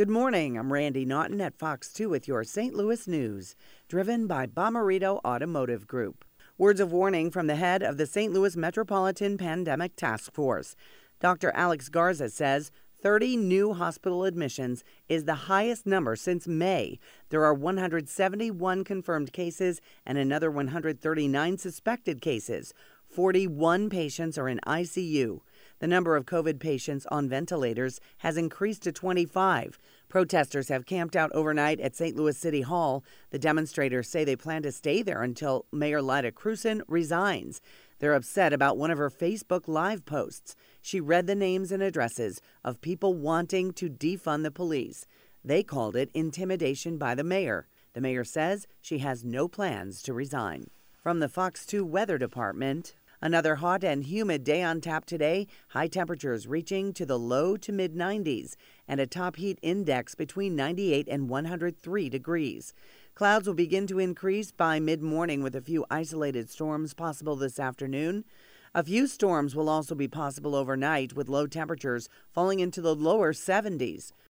Good morning. I'm Randi Naughton at Fox 2 with your St. Louis news, driven by Bommarito Automotive Group. Words of warning from the head of the St. Louis Metropolitan Pandemic Task Force. Dr. Alex Garza says 30 new hospital admissions is the highest number since May. There are 171 confirmed cases and another 139 suspected cases. 41 patients are in ICU. The number of COVID patients on ventilators has increased to 25. Protesters have camped out overnight at St. Louis City Hall. The demonstrators say they plan to stay there until Mayor Lyda Krewson resigns. They're upset about one of her Facebook Live posts. She read the names and addresses of people wanting to defund the police. They called it intimidation by the mayor. The mayor says she has no plans to resign. From the Fox 2 Weather Department, Another hot and humid day on tap today, high temperatures reaching to the low to mid 90s, and a top heat index between 98 and 103 degrees. Clouds will begin to increase by mid morning with a few isolated storms possible this afternoon. A few storms will also be possible overnight with low temperatures falling into the lower 70s.